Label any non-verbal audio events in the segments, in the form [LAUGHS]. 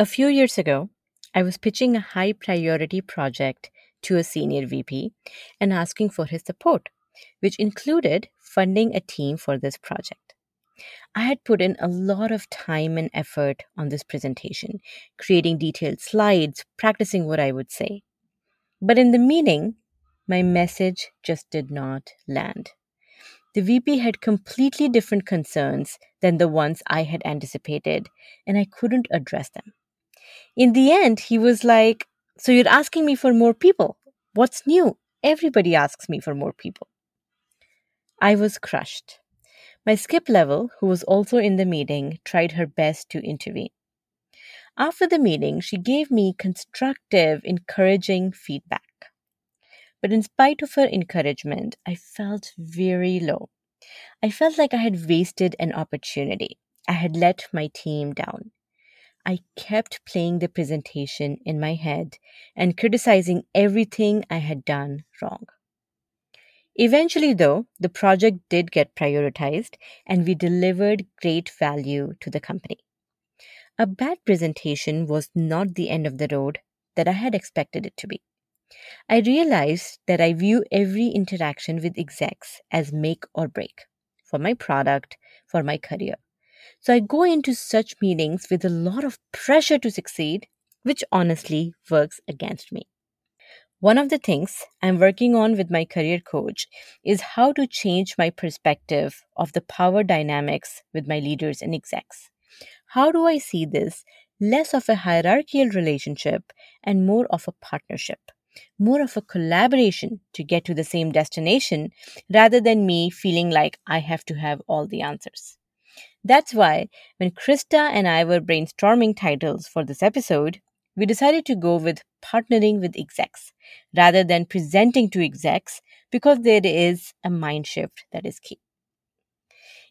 A few years ago, I was pitching a high priority project to a senior VP and asking for his support, which included funding a team for this project. I had put in a lot of time and effort on this presentation, creating detailed slides, practicing what I would say. But in the meeting, my message just did not land. The VP had completely different concerns than the ones I had anticipated, and I couldn't address them. In the end, he was like, So you're asking me for more people? What's new? Everybody asks me for more people. I was crushed. My skip level, who was also in the meeting, tried her best to intervene. After the meeting, she gave me constructive, encouraging feedback. But in spite of her encouragement, I felt very low. I felt like I had wasted an opportunity. I had let my team down. I kept playing the presentation in my head and criticizing everything I had done wrong. Eventually, though, the project did get prioritized and we delivered great value to the company. A bad presentation was not the end of the road that I had expected it to be. I realized that I view every interaction with execs as make or break for my product, for my career. So I go into such meetings with a lot of pressure to succeed, which honestly works against me. One of the things I'm working on with my career coach is how to change my perspective of the power dynamics with my leaders and execs. How do I see this less of a hierarchical relationship and more of a partnership? more of a collaboration to get to the same destination rather than me feeling like I have to have all the answers. That's why when Krista and I were brainstorming titles for this episode, we decided to go with partnering with execs rather than presenting to execs because there is a mind shift that is key.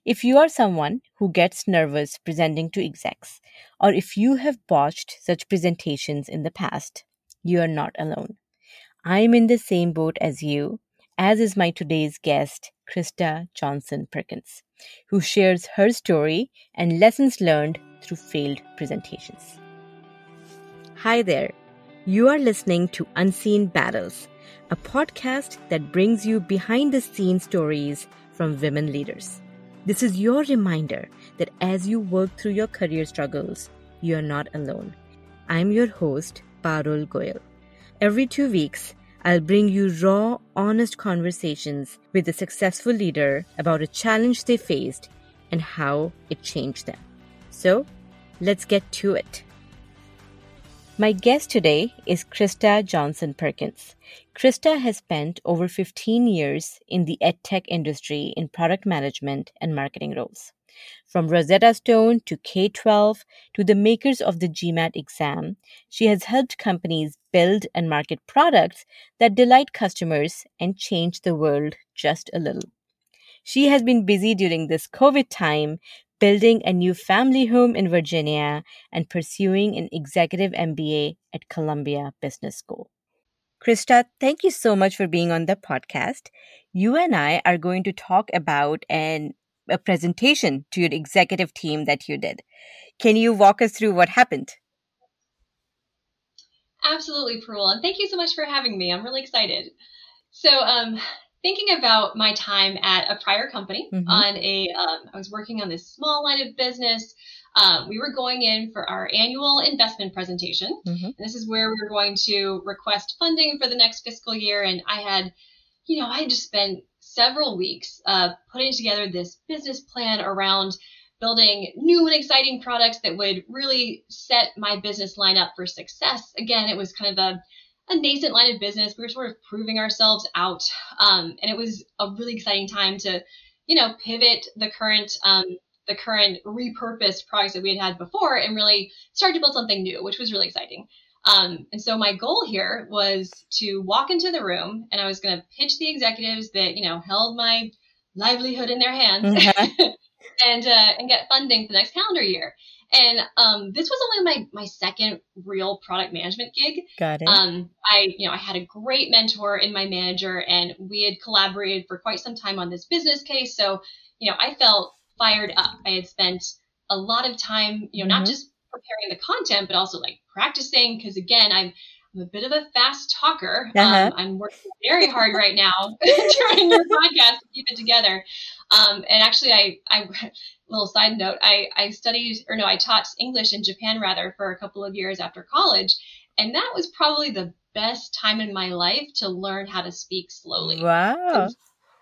If you are someone who gets nervous presenting to execs, or if you have botched such presentations in the past, you are not alone. I'm in the same boat as you, as is my today's guest, Krista Johnson Perkins, who shares her story and lessons learned through failed presentations. Hi there. You are listening to Unseen Battles, a podcast that brings you behind the scenes stories from women leaders. This is your reminder that as you work through your career struggles, you are not alone. I'm your host, Parul Goyal. Every two weeks, I'll bring you raw, honest conversations with a successful leader about a challenge they faced and how it changed them. So, let's get to it. My guest today is Krista Johnson Perkins. Krista has spent over 15 years in the edtech industry in product management and marketing roles. From Rosetta Stone to K 12 to the makers of the GMAT exam, she has helped companies build and market products that delight customers and change the world just a little. She has been busy during this COVID time building a new family home in Virginia and pursuing an executive MBA at Columbia Business School. Krista, thank you so much for being on the podcast. You and I are going to talk about an a presentation to your executive team that you did. Can you walk us through what happened? Absolutely, Parul, and thank you so much for having me. I'm really excited. So, um, thinking about my time at a prior company mm-hmm. on a, um, I was working on this small line of business. Um, we were going in for our annual investment presentation. Mm-hmm. And this is where we were going to request funding for the next fiscal year. And I had, you know, I had just spent several weeks uh, putting together this business plan around building new and exciting products that would really set my business line up for success. Again, it was kind of a, a nascent line of business. We were sort of proving ourselves out. Um, and it was a really exciting time to, you know, pivot the current um, the current repurposed products that we had had before and really start to build something new, which was really exciting. Um, and so my goal here was to walk into the room and I was going to pitch the executives that, you know, held my livelihood in their hands mm-hmm. [LAUGHS] and, uh, and get funding for the next calendar year. And um, this was only my my second real product management gig. Got it. Um, I you know I had a great mentor in my manager, and we had collaborated for quite some time on this business case. So you know I felt fired up. I had spent a lot of time, you know, mm-hmm. not just preparing the content, but also like practicing. Because again, I'm I'm a bit of a fast talker. Uh-huh. Um, I'm working very hard right now [LAUGHS] during your podcast to keep it together. Um, and actually, I, I, [LAUGHS] little side note, I, I studied, or no, I taught English in Japan rather for a couple of years after college. And that was probably the best time in my life to learn how to speak slowly. Wow. So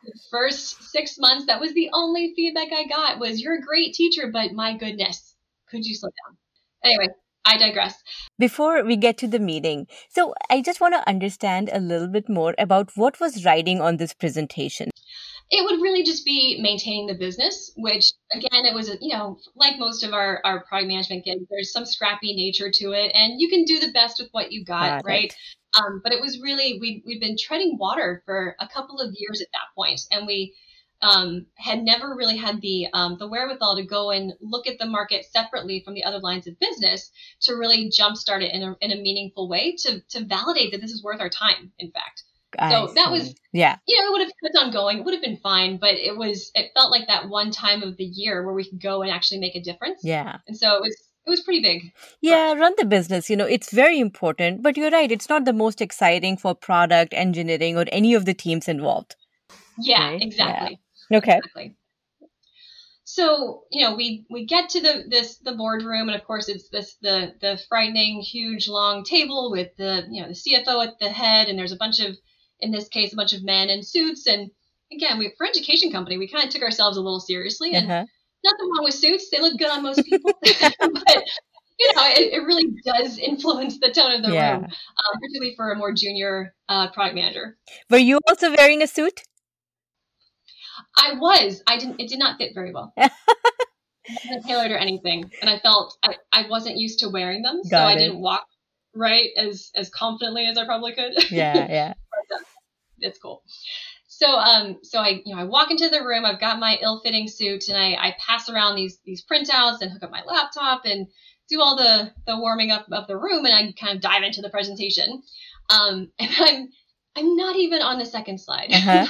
the first six months, that was the only feedback I got was, you're a great teacher, but my goodness, could you slow down? Anyway, I digress. Before we get to the meeting, so I just want to understand a little bit more about what was riding on this presentation. It would really just be maintaining the business, which again, it was, you know, like most of our, our product management gigs, there's some scrappy nature to it, and you can do the best with what you got, got right? Um, but it was really, we, we've been treading water for a couple of years at that point, and we, um, had never really had the um, the wherewithal to go and look at the market separately from the other lines of business to really jumpstart it in a, in a meaningful way to to validate that this is worth our time. In fact, I so see. that was yeah, you know, it would have kept on going. It would have been fine, but it was it felt like that one time of the year where we could go and actually make a difference. Yeah, and so it was it was pretty big. Yeah, run the business. You know, it's very important, but you're right. It's not the most exciting for product engineering or any of the teams involved. Yeah, right? exactly. Yeah. Okay. Exactly. So you know we we get to the this the boardroom and of course it's this the the frightening huge long table with the you know the CFO at the head and there's a bunch of in this case a bunch of men in suits and again we for an education company we kind of took ourselves a little seriously and uh-huh. nothing wrong with suits they look good on most people [LAUGHS] but you know it, it, really does influence the tone of the yeah. room um, particularly for a more junior uh, product manager. Were you also wearing a suit? I was. I didn't. It did not fit very well. [LAUGHS] it wasn't tailored or anything, and I felt I, I wasn't used to wearing them, Got so it. I didn't walk right as as confidently as I probably could. [LAUGHS] Yeah, yeah. it's cool. So um so I you know I walk into the room. I've got my ill-fitting suit, and I I pass around these these printouts and hook up my laptop and do all the the warming up of the room, and I kind of dive into the presentation. Um, [LAUGHS] and I'm I'm not even on the second slide, uh-huh.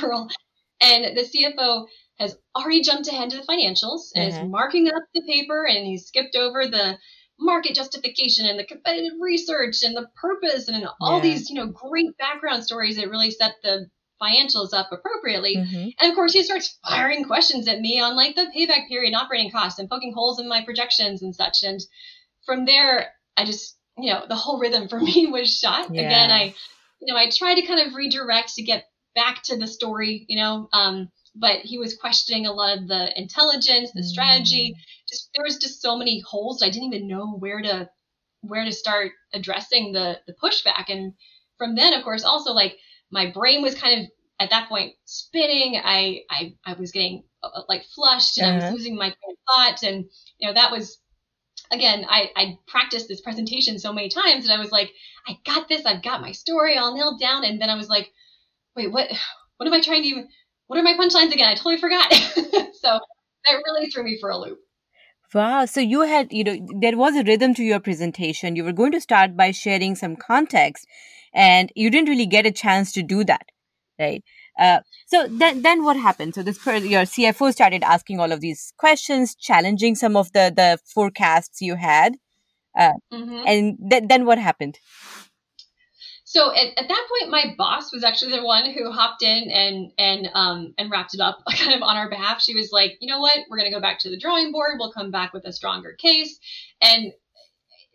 And the CFO has already jumped ahead to the financials and mm-hmm. is marking up the paper and he's skipped over the market justification and the competitive research and the purpose and all yeah. these, you know, great background stories that really set the financials up appropriately. Mm-hmm. And of course, he starts firing questions at me on like the payback period, and operating costs, and poking holes in my projections and such. And from there, I just, you know, the whole rhythm for [LAUGHS] me was shot. Yeah. Again, I, you know, I tried to kind of redirect to get back to the story, you know. Um, but he was questioning a lot of the intelligence, the strategy. Mm. Just there was just so many holes. I didn't even know where to where to start addressing the the pushback. And from then, of course, also like my brain was kind of at that point spinning. I I, I was getting uh, like flushed and uh-huh. I was uh-huh. losing my thought. And you know that was again, I, I practiced this presentation so many times and I was like, I got this, I've got my story all nailed down. And then I was like, wait, what? [SIGHS] What am I trying to? Even, what are my punchlines again? I totally forgot. [LAUGHS] so that really threw me for a loop. Wow. So you had, you know, there was a rhythm to your presentation. You were going to start by sharing some context, and you didn't really get a chance to do that, right? Uh, so then, then what happened? So this your CFO started asking all of these questions, challenging some of the the forecasts you had, uh, mm-hmm. and th- then what happened? So at, at, that point, my boss was actually the one who hopped in and and um and wrapped it up [LAUGHS] kind of on our behalf. She was like, you know what, we're gonna go back to the drawing board. We'll come back with a stronger case. And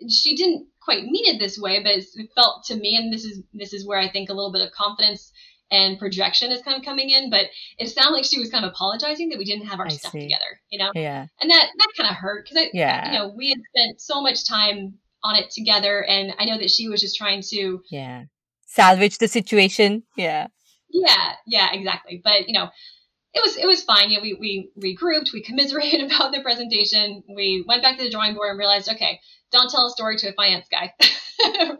she didn't quite mean it this way, but it felt to me, and this is this is where I think a little bit of confidence and projection is kind of coming in. But it sounded like she was kind of apologizing that we didn't have our I stuff see. together, you know. Yeah. And that that kind of hurt because yeah, you know, we had spent so much time on it together. And I know that she was just trying to yeah salvage the situation. Yeah. Yeah, yeah, exactly. But you know, it was it was fine. You know, we we regrouped, we [LAUGHS] commiserated about the presentation, we went back to the drawing board and realized, okay, don't tell a story to a finance guy. [LAUGHS]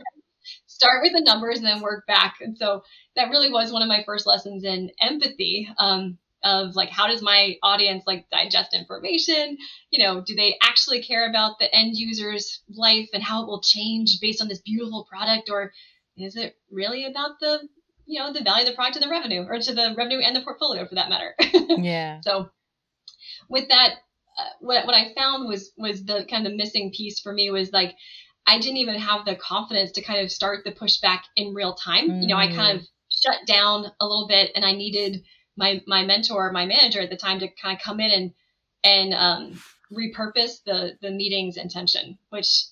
Start with the numbers and then work back. And so that really was one of my first lessons in empathy. Um, of like how does my audience like digest information you know do they actually care about the end user's life and how it will change based on this beautiful product or is it really about the you know the value of the product to the revenue or to the revenue and the portfolio for that matter [LAUGHS] yeah so with that uh, what what I found was was the kind of the missing piece for me was like I didn't even have the confidence to kind of start the pushback in real time. Mm. You know, I kind of shut down a little bit, and I needed my my mentor, my manager at the time, to kind of come in and and um, repurpose the the meeting's intention, which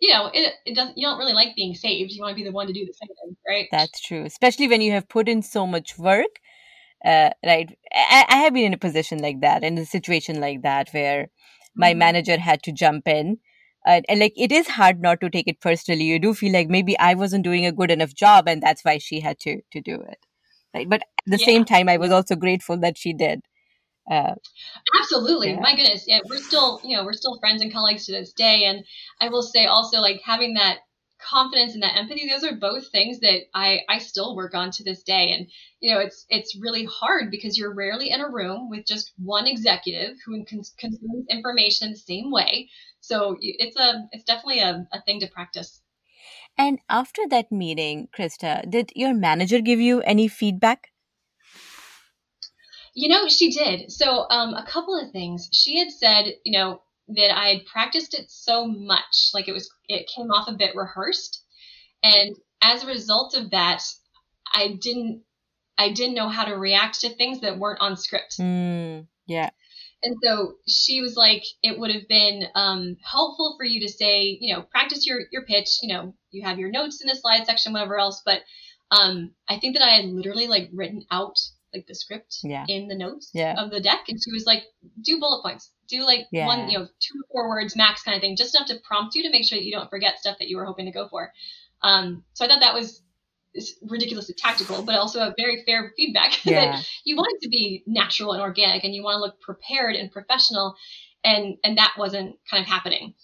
you know it it doesn't you don't really like being saved. You want to be the one to do the saving, right? That's true, especially when you have put in so much work. Uh, right, I, I have been in a position like that, in a situation like that, where my mm-hmm. manager had to jump in uh, and like it is hard not to take it personally you do feel like maybe i wasn't doing a good enough job and that's why she had to to do it right but at the yeah. same time i was also grateful that she did. Uh, absolutely. yeah. my goodness. Yeah we're still you know we're still friends and colleagues to this day. And i will say also like having that confidence and that empathy those are both things that i i still work on to this day. And you know it's it's really hard because you're rarely in a room with just one executive who cons- consumes information the same way. So it's a it's definitely a, a thing to practice and after that meeting krista did your manager give you any feedback you know she did so um, a couple of things she had said you know that I had practiced it so much, like it was, it came off a bit rehearsed, and as a result of that, I didn't, I didn't know how to react to things that weren't on script. Mm, yeah. And so she was like, it would have been um, helpful for you to say, you know, practice your your pitch. You know, you have your notes in the slide section, whatever else. But um, I think that I had literally like written out like the script yeah. in the notes yeah. of the deck, and she was like, do bullet points, do like yeah. one, you know, two or four words max kind of thing, just enough to prompt you to make sure that you don't forget stuff that you were hoping to go for. Um, so I thought that was ridiculously tactical, but also a very fair feedback [LAUGHS] yeah. that you want it to be natural and organic, and you want to look prepared and professional, and and that wasn't kind of happening.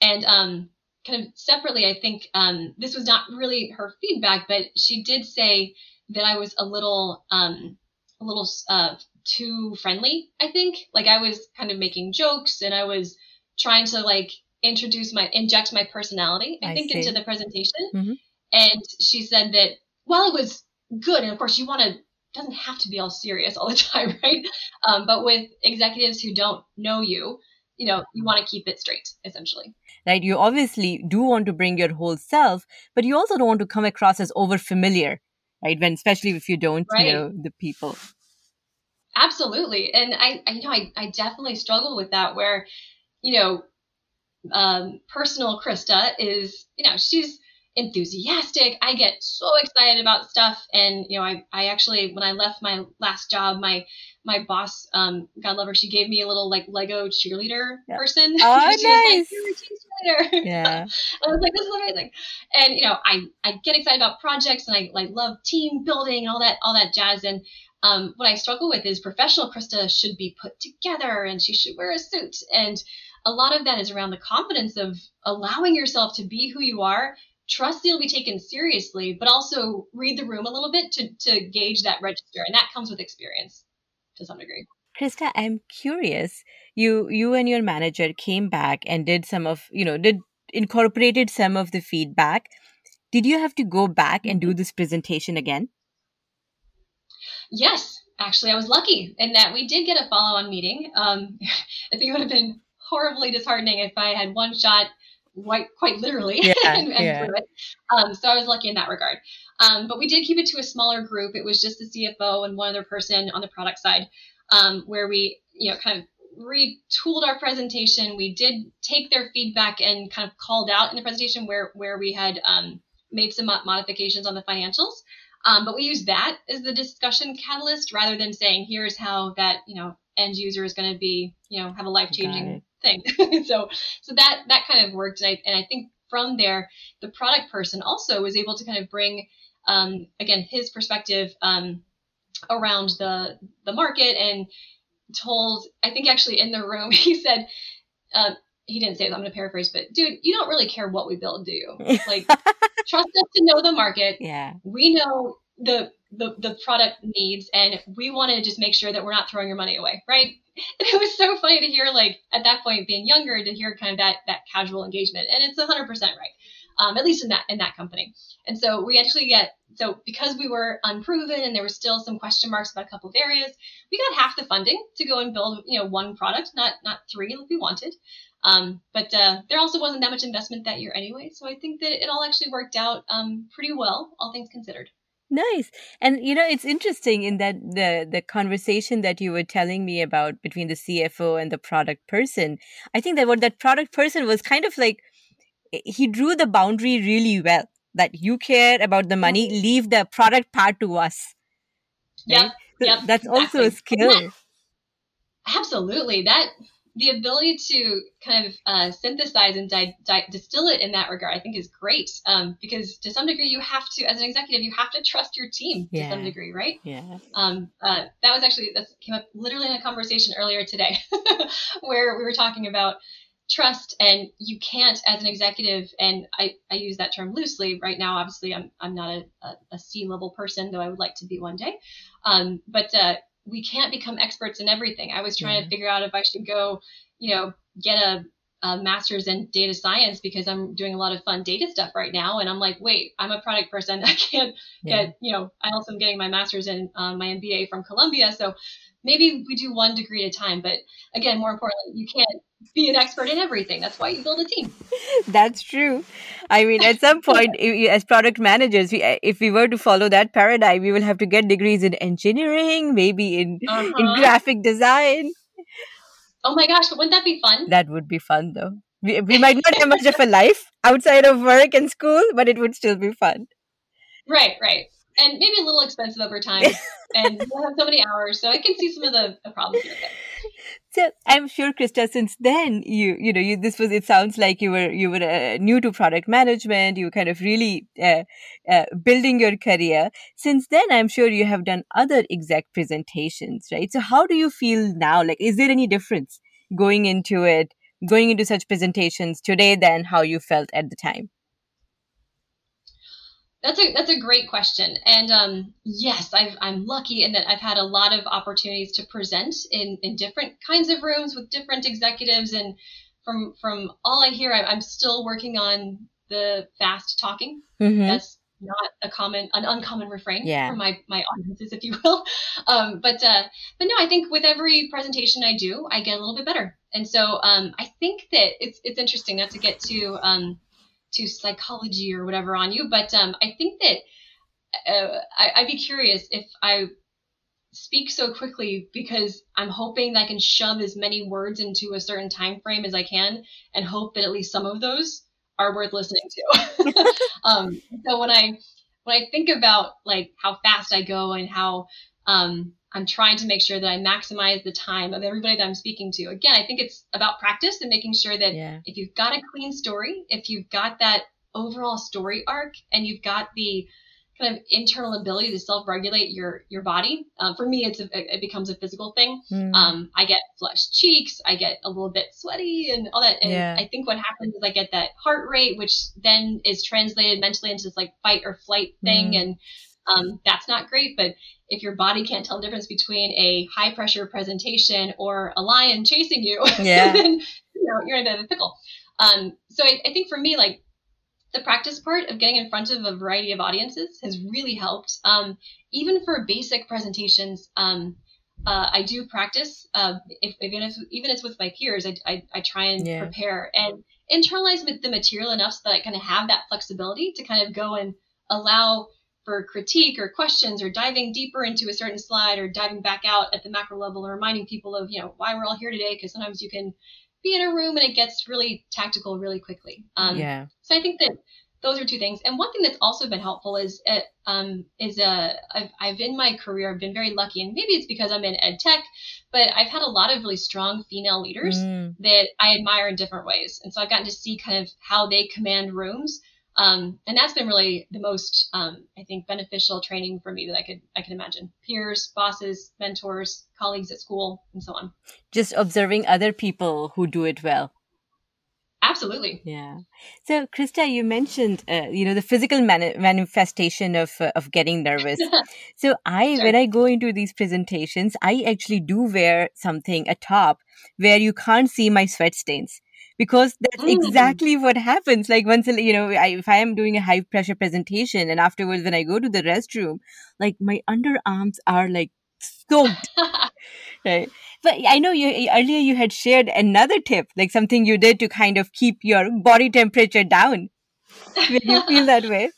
And um, kind of separately, I think um, this was not really her feedback, but she did say that I was a little um, a little uh, too friendly, I think. Like I was kind of making jokes and I was trying to like introduce my inject my personality, I, I think, see. into the presentation. Mm-hmm. And she said that while it was good, and of course you want to doesn't have to be all serious all the [LAUGHS] time, right? Um, but with executives who don't know you, you know, you want to keep it straight, essentially. Right. You obviously do want to bring your whole self, but you also don't want to come across as over familiar, right? When especially if you don't right. know the people. Absolutely. And I, I you know, I, I definitely struggle with that where, you know, um, personal Krista is, you know, she's enthusiastic. I get so excited about stuff. And, you know, I, I actually, when I left my last job, my, my boss, um, God love her, she gave me a little like Lego cheerleader yep. person. Oh, [LAUGHS] she nice. Was like, [LAUGHS] Yeah. I was like, this is amazing. And, you know, I, I get excited about projects and I like love team building and all that, all that jazz. And, um, what I struggle with is professional Krista should be put together and she should wear a suit. And a lot of that is around the confidence of allowing yourself to be who you are, trust you'll be taken seriously, but also read the room a little bit to, to gauge that register. And that comes with experience to some degree. Krista, I'm curious. You you and your manager came back and did some of, you know, did incorporated some of the feedback. Did you have to go back and do mm-hmm. this presentation again? Yes, actually, I was lucky in that we did get a follow on meeting. Um, I [LAUGHS] think it would have been horribly disheartening if I had one shot quite quite literally yeah, [LAUGHS] and, and yeah. Um, so I was lucky in that regard. Um, but we did keep it to a smaller group. It was just the CFO and one other person on the product side, um, where we you know kind of retooled our presentation. We did take their feedback and kind of called out in the presentation where where we had um, made some modifications on the financials. Um, but we use that as the discussion catalyst rather than saying, here's how that, you know, end user is going to be, you know, have a life changing thing. [LAUGHS] so, so that, that kind of worked. And I, and I think from there, the product person also was able to kind of bring, um, again, his perspective, um, around the, the market and told, I think actually in the room, [LAUGHS] he said, uh, he didn't say it, I'm going to paraphrase, but dude, you don't really care what we build, do you? Like, [LAUGHS] trust us to know the market. Yeah. We know the, the, the product needs, and we want to just make sure that we're not throwing your money away, right? And [LAUGHS] it was so funny to hear, like, at that point, being younger, to hear kind of that, that casual engagement. And it's 100% right. um, at least in that in that company. And so we actually get so because we were unproven and there were still some question marks about a couple of areas, we got half the funding to go and build you know one product, not not three like we wanted. Um, but uh, there also wasn't that much investment that year anyway, so I think that it all actually worked out um, pretty well, all things considered. Nice. And you know, it's interesting in that the the conversation that you were telling me about between the CFO and the product person. I think that what that product person was kind of like he drew the boundary really well that you care about the money, mm-hmm. leave the product part to us. Right? Yeah. Yep, that's exactly. also a skill. Absolutely. That the ability to kind of uh, synthesize and di- di- distill it in that regard, I think, is great. Um, because to some degree, you have to, as an executive, you have to trust your team yeah. to some degree, right? Yeah. Um, uh, that was actually that came up literally in a conversation earlier today, [LAUGHS] where we were talking about trust, and you can't, as an executive, and I, I use that term loosely right now. Obviously, I'm I'm not a, a, a C level person, though I would like to be one day. Um, but uh, we can't become experts in everything. I was trying yeah. to figure out if I should go, you know, get a, a, master's in data science because I'm doing a lot of fun data stuff right now. And I'm like, wait, I'm a product person. [LAUGHS] I can't yeah. get, you know, I also am getting my master's in um, my MBA from Columbia. So maybe we do one degree at a time. But again, more importantly, you can't be an expert in everything. That's why you build a team. [LAUGHS] That's true. I mean, at some [LAUGHS] point, as product managers, we, if we were to follow that paradigm, we will have to get degrees in engineering, maybe in uh-huh. in graphic design. Oh my gosh, wouldn't that be fun? That would be fun, though. We, we might not have much of a life outside of work and school, but it would still be fun. Right, right and maybe a little expensive over [LAUGHS] time. and we'll have so many hours, so I can see some of the, the problems here. So I'm sure, Krista, since then you you know you this was it sounds like you were you were uh, new to product management. You were kind of really uh, uh, building your career. Since then, I'm sure you have done other exec presentations, right? So how do you feel now? Like, is there any difference going into it, going into such presentations today than how you felt at the time? That's a that's a great question, and um, yes, i am lucky in that I've had a lot of opportunities to present in in different kinds of rooms with different executives, and from from all I hear, I, am still working on the fast talking. Mm-hmm. That's not a common an uncommon refrain yeah. for my my audiences, if you will. [LAUGHS] Um, but uh, but no, I think with every presentation I do, I get a little bit better, and so um, I think that it's it's interesting not to get to um, to psychology or whatever on you, but um, I think that uh, I, I'd be curious if I speak so quickly because I'm hoping that I can shove as many words into a certain time frame as I can and hope that at least some of those are worth listening to. [LAUGHS] [LAUGHS] um, so when I when I think about like how fast I go and how um, I'm trying to make sure that I maximize the time of everybody that I'm speaking to. Again, I think it's about practice and making sure that yeah. if you've got a clean story, if you've got that overall story arc, and you've got the kind of internal ability to self-regulate your your body. Um, for me, it's a, it becomes a physical thing. Mm. Um, I get flushed cheeks, I get a little bit sweaty, and all that. And yeah. I think what happens is I get that heart rate, which then is translated mentally into this like fight or flight thing, mm. and um, that's not great. But if your body can't tell the difference between a high pressure presentation or a lion chasing you, [LAUGHS] yeah. then you know you're in a bit of a pickle. Um, so I, I think for me, like the practice part of getting in front of a variety of audiences has really helped. Um, even for basic presentations, um, uh, I do practice. Uh, if, even if even it's with my peers, I, I, I try and yeah. prepare and internalize the material enough so that I kind of have that flexibility to kind of go and allow for critique or questions or diving deeper into a certain slide or diving back out at the macro level or reminding people of you know why we're all here today because sometimes you can be in a room and it gets really tactical really quickly. Um, yeah. so i think that those are two things. And one thing that's also been helpful is uh, um, is uh, I've, I've in my career i've been very lucky and maybe it's because i'm in ed tech but i've had a lot of really strong female leaders mm. that i admire in different ways. And so i've gotten to see kind of how they command rooms um, and that's been really the most, um, I think, beneficial training for me that I could I can imagine. Peers, bosses, mentors, colleagues at school, and so on. Just observing other people who do it well. Absolutely. Yeah. So, Krista, you mentioned, uh, you know, the physical mani- manifestation of uh, of getting nervous. [LAUGHS] so, I sure. when I go into these presentations, I actually do wear something a top where you can't see my sweat stains because that's mm. exactly what happens. Like once, you know, I, if I am doing a high pressure presentation and afterwards when I go to the restroom, like my underarms are like soaked. [LAUGHS] right. But I know you earlier you had shared another tip, like something you did to kind of keep your body temperature down. Did you feel that way?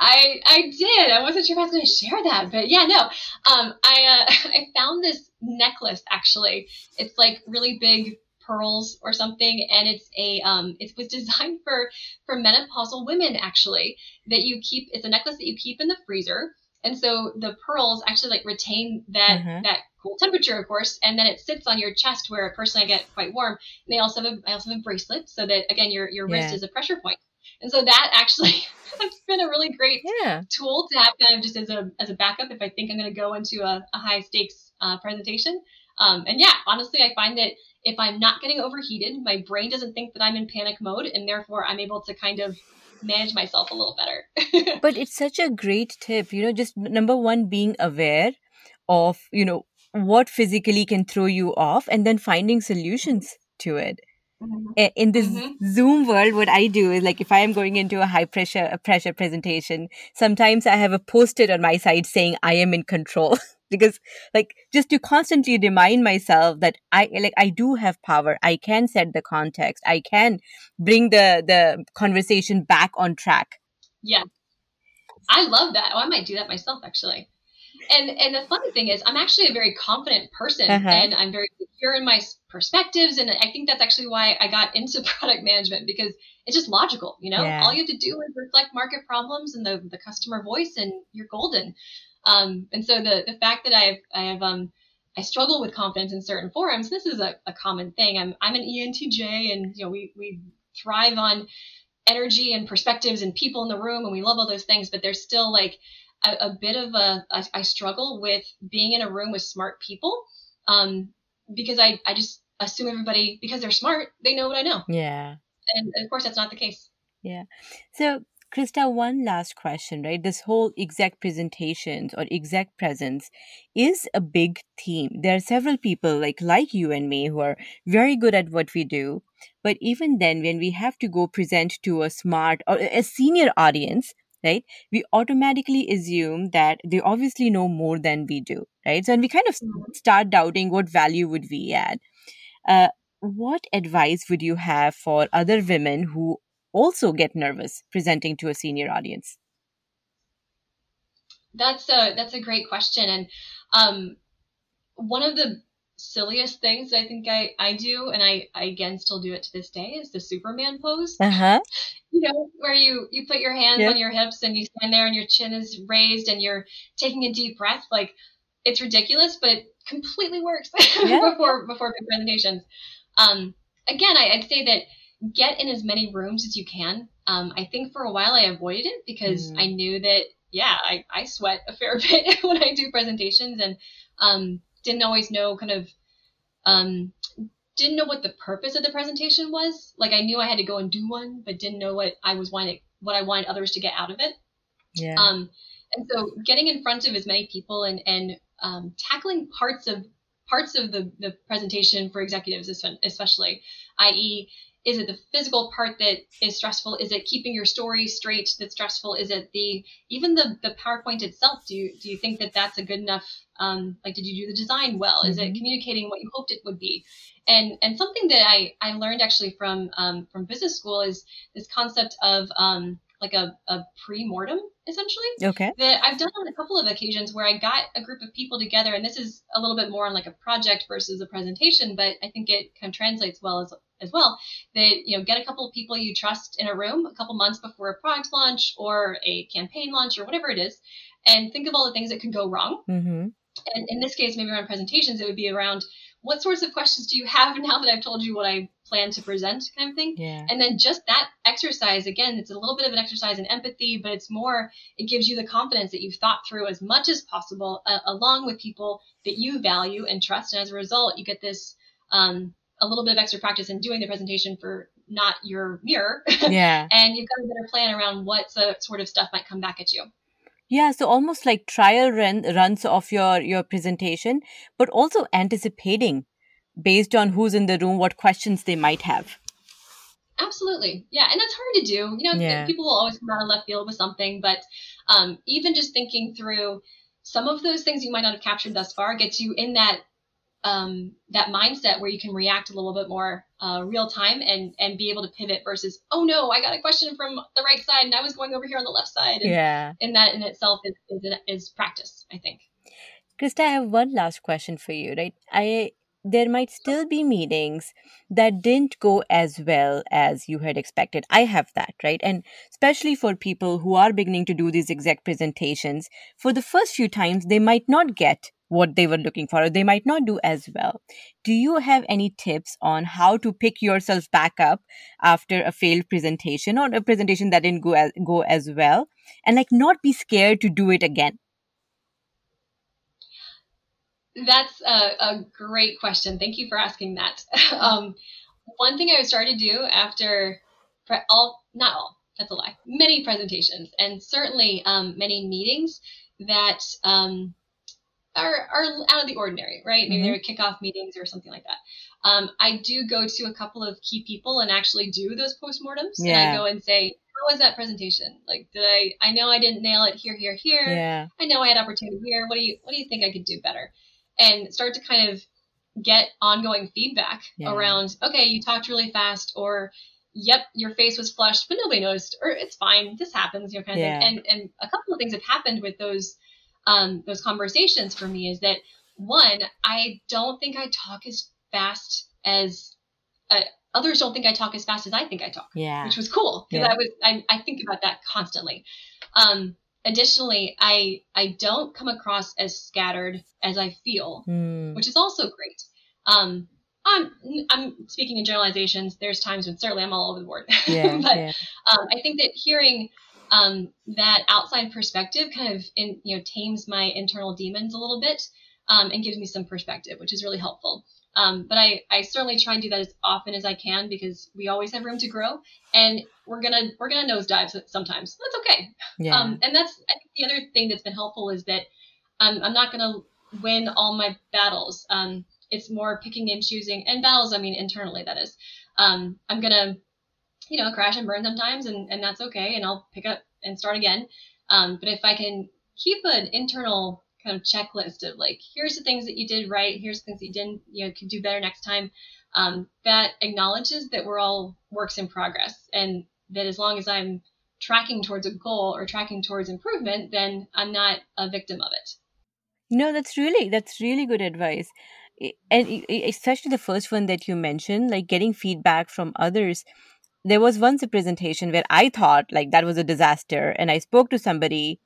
I I did. I wasn't sure if I was going to share that, but yeah, no. Um, I uh, [LAUGHS] I found this necklace actually. It's like really big pearls or something, and it's a um, it was [LAUGHS] designed for for menopausal women actually. That you keep. It's a necklace that you keep in the freezer, and so the pearls actually like retain that mm-hmm. that cool temperature, of course, and then it sits on your chest where personally I get quite warm. And they also have a, I also have a bracelet so that again your your wrist yeah. is a pressure point. And so that actually [LAUGHS] has been a really great yeah. tool to have kind of just as a as a backup if I think I'm going to go into a, a high stakes uh, presentation. Um, and yeah, honestly, I find that if I'm not getting overheated, my brain doesn't think that I'm in panic mode, and therefore I'm able to kind of manage myself a little better. [LAUGHS] but it's such a great tip, you know, just number one, being aware of, you know, what physically can throw you off and then finding solutions to it. Mm-hmm. In this mm-hmm. Zoom world, what I do is like if I am going into a high pressure a pressure presentation, sometimes I have a post-it on my side saying I am in control. [LAUGHS] because like just to constantly remind myself that i like i do have power. I can set the context. I can bring the the conversation back on track. Yeah. I love that. Oh i might do that myself actually. And and the funny thing is i'm actually a very confident person uh-huh. and i'm very secure in my perspectives and i think that's actually why i got into [LAUGHS] product management because it's just logical you know? Yeah. all you have to do is reflect market problems and the, the customer voice and you're golden um, and so the the fact that I've I have um I struggle with confidence in certain forums. This is a, a common thing. I'm I'm an ENTJ, and you know we we thrive on energy and perspectives and people in the room, and we love all those things. But there's still like a, a bit of a, a I struggle with being in a room with smart people, um, because I I just assume everybody because they're smart they know what I know. Yeah. And of course that's not the case. Yeah. So Krista, one last question, right? This whole exec presentations or exec presence is a big theme. There are several people like like you and me who are very good at what we do. But even then, when we have to go present to a smart or a senior audience, right, we automatically assume that they obviously know more than we do, right? So, and we kind of mm-hmm. start doubting what value would we add. Uh, what advice would you have for other women who also get nervous presenting to a senior audience? That's a that's a great question, and um, one of the silliest things I think I, I do, and I, I again still do it to this day, is the Superman pose. Uh-huh. [LAUGHS] You know, where you you put your hands yep. on your hips and you stand there and your chin is raised and you're taking a deep breath. Like it's ridiculous, but it completely works [LAUGHS] yeah. before before big presentations. Um, again, I, I'd say that get in as many rooms as you can. Um, I think for a while I avoided it because mm. I knew that, yeah, I, I sweat a fair [LAUGHS] bit [LAUGHS] when I do presentations and um, didn't always know kind of, um, didn't know what the purpose of the presentation was. Like I knew I had to go and do one, but didn't know what I was wanting, what I wanted others to get out of it. Yeah. Um, and so getting in front of as many people and, and um, tackling parts of parts of the, the presentation for executives especially, i.e., is it the physical part that is stressful is it keeping your story straight that's stressful is it the even the the powerpoint itself do you do you think that that's a good enough um, like did you do the design well mm-hmm. is it mm-hmm. communicating what you hoped it would be and and something that i i learned actually from um, from business school is this concept of um, like a, a pre-mortem essentially. Okay. That i've done on a couple of occasions where i got a group of people together and this is a little bit more on like a project versus a presentation but i think it kind of translates well as as well. That you know get a couple of people you trust in a room a couple months before a product launch or a campaign launch or whatever it is and think of all the things that could go wrong. Mm-hmm. and in this case maybe around presentations it would be around what sorts of questions do you have [LAUGHS] now that I've told you what I plan to present, kind of thing. Yeah. And then just that exercise, again, it's a little bit of an exercise in empathy, but it's more, it gives you the confidence that you've thought through as much as possible, uh, along with people that you value and trust. And as a result, you get this um, a little bit of extra practice in doing the presentation for not your mirror. [LAUGHS] Yeah. and you've got a better plan around what sort of stuff might come back at you. Yeah, so almost like trial run, runs of your your presentation, but also anticipating based on who's in the room what questions they might have. Absolutely. Yeah. And that's hard to do. You know, yeah. people will always come out of left field with something, but um, even just thinking through some of those things you might not have captured thus far gets you in that um, that mindset where you can react a little bit more uh, real time and and be able to pivot versus oh no I got a question from the right side and I was going over here on the left side and, yeah and that in itself is, is, is practice I think Krista I have one last question for you right I there might still be meetings that didn't go as well as you had expected. I have that, right? And especially for people who are beginning to do these exec presentations, for the first few times, they might not get what they were looking for, or they might not do as well. Do you have any tips on how to pick yourself back up after a failed presentation or a presentation that didn't go as, go as well? And like not be scared to do it again? That's a, a, great question. Thank you for asking that. [LAUGHS] um, one thing I started to do after all, not all, that's a lie, many presentations and certainly um, many meetings that um, are, are out of the ordinary, right? Maybe mm-hmm. they're kickoff meetings or something like that. Um, I do go to a couple of key people and actually do those postmortems. Yeah. And I go and say, how was that presentation? Like, did I, I know I didn't nail it here, here, here. Yeah. I know I had opportunity here. What do you, what do you think I could do better? and start to kind of get ongoing feedback yeah. around okay you talked really fast or yep your face was flushed but nobody noticed or it's fine this happens you know kind of yeah. thing and and a couple of things have happened with those um those conversations for me is that one i don't think i talk as fast as uh, others don't think i talk as fast as i think i talk yeah which was cool because yeah. i was I, I think about that constantly um additionally, I I don't come across as scattered as I feel, mm. which is also great. Um, I'm I'm speaking in generalizations. There's times when certainly I'm all over the board, [LAUGHS] yeah, but yeah. Um, I think that hearing um, that outside perspective kind of in, you know tames my internal demons a little bit um, and gives me some perspective, which is really helpful. Um, but I, I certainly try and do that as often as I can because we always have room to grow, and we're gonna we're gonna nosedive sometimes. That's okay. Yeah. Um, and that's the other thing that's been helpful is that um, I'm not gonna win all my battles. Um, it's more picking and choosing, and battles I mean internally. That is, um, I'm gonna you know crash and burn sometimes, and and that's okay, and I'll pick up and start again. Um, but if I can keep an internal kind of checklist of like, here's the things that you did right, here's the things that you didn't, you know, could do better next time. Um, that acknowledges that we're all works in progress, and that as long as I'm tracking towards a goal or tracking towards improvement, then I'm not a victim of it. No, that's really that's really good advice, and especially the first one that you mentioned, like getting feedback from others. There was once a presentation where I thought like that was a disaster, and I spoke to somebody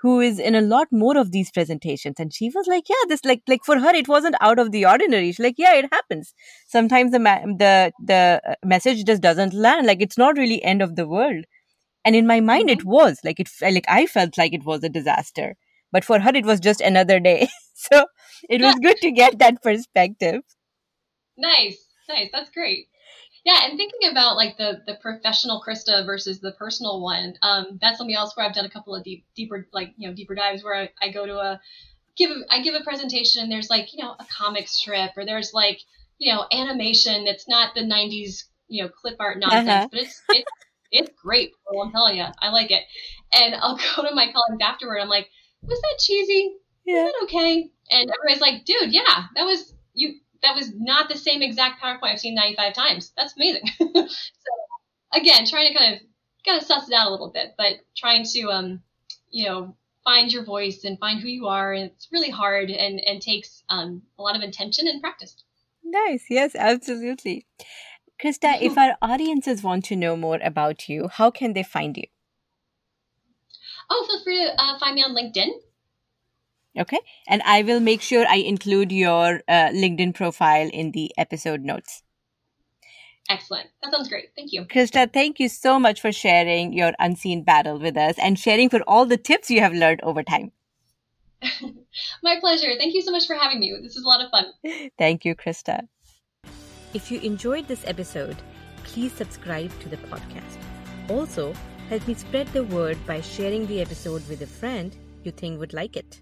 who is in a lot more of these presentations and she was like yeah this like like for her it wasn't out of the ordinary. She's like yeah it happens. Sometimes the ma- the the uh, message just doesn't land like it's not really end of the world. And in my mind it mm-hmm. was like it like i felt like it was a disaster. But for her it was just another day. [LAUGHS] So it was [LAUGHS] good to get that perspective. Nice nice that's great yeah, and thinking about like the the professional Krista versus the personal one, um, that's something else where I've done a couple of deep, deeper like you know deeper dives where I, I go to a give a, I give a presentation and there's like you know a comic strip or there's like you know animation that's not the 90s you know clip art nonsense, uh-huh. but it's it's it's great. Well, I'm telling you, I like it. And I'll [LAUGHS] go to my colleagues afterward. I'm like, was that cheesy? Yeah. Was that okay? And everybody's like, dude, yeah, that was you that was not the same exact PowerPoint I've seen 95 times. That's amazing. [LAUGHS] so again, trying to kind of kind of suss it out a little bit, but trying to um, you know, find your voice and find who you are. And it's really hard and and takes um, a lot of intention and practice. Nice. Yes, absolutely. Krista, if [LAUGHS] our audiences want to know more about you, how can they find you? Oh, feel free to uh, find me on LinkedIn. Okay. And I will make sure I include your uh, LinkedIn profile in the episode notes. Excellent. That sounds great. Thank you. Krista, thank you so much for sharing your unseen battle with us and sharing for all the tips you have learned over time. [LAUGHS] My pleasure. Thank you so much for having me. This is a lot of fun. Thank you, Krista. If you enjoyed this episode, please subscribe to the podcast. Also, help me spread the word by sharing the episode with a friend you think would like it.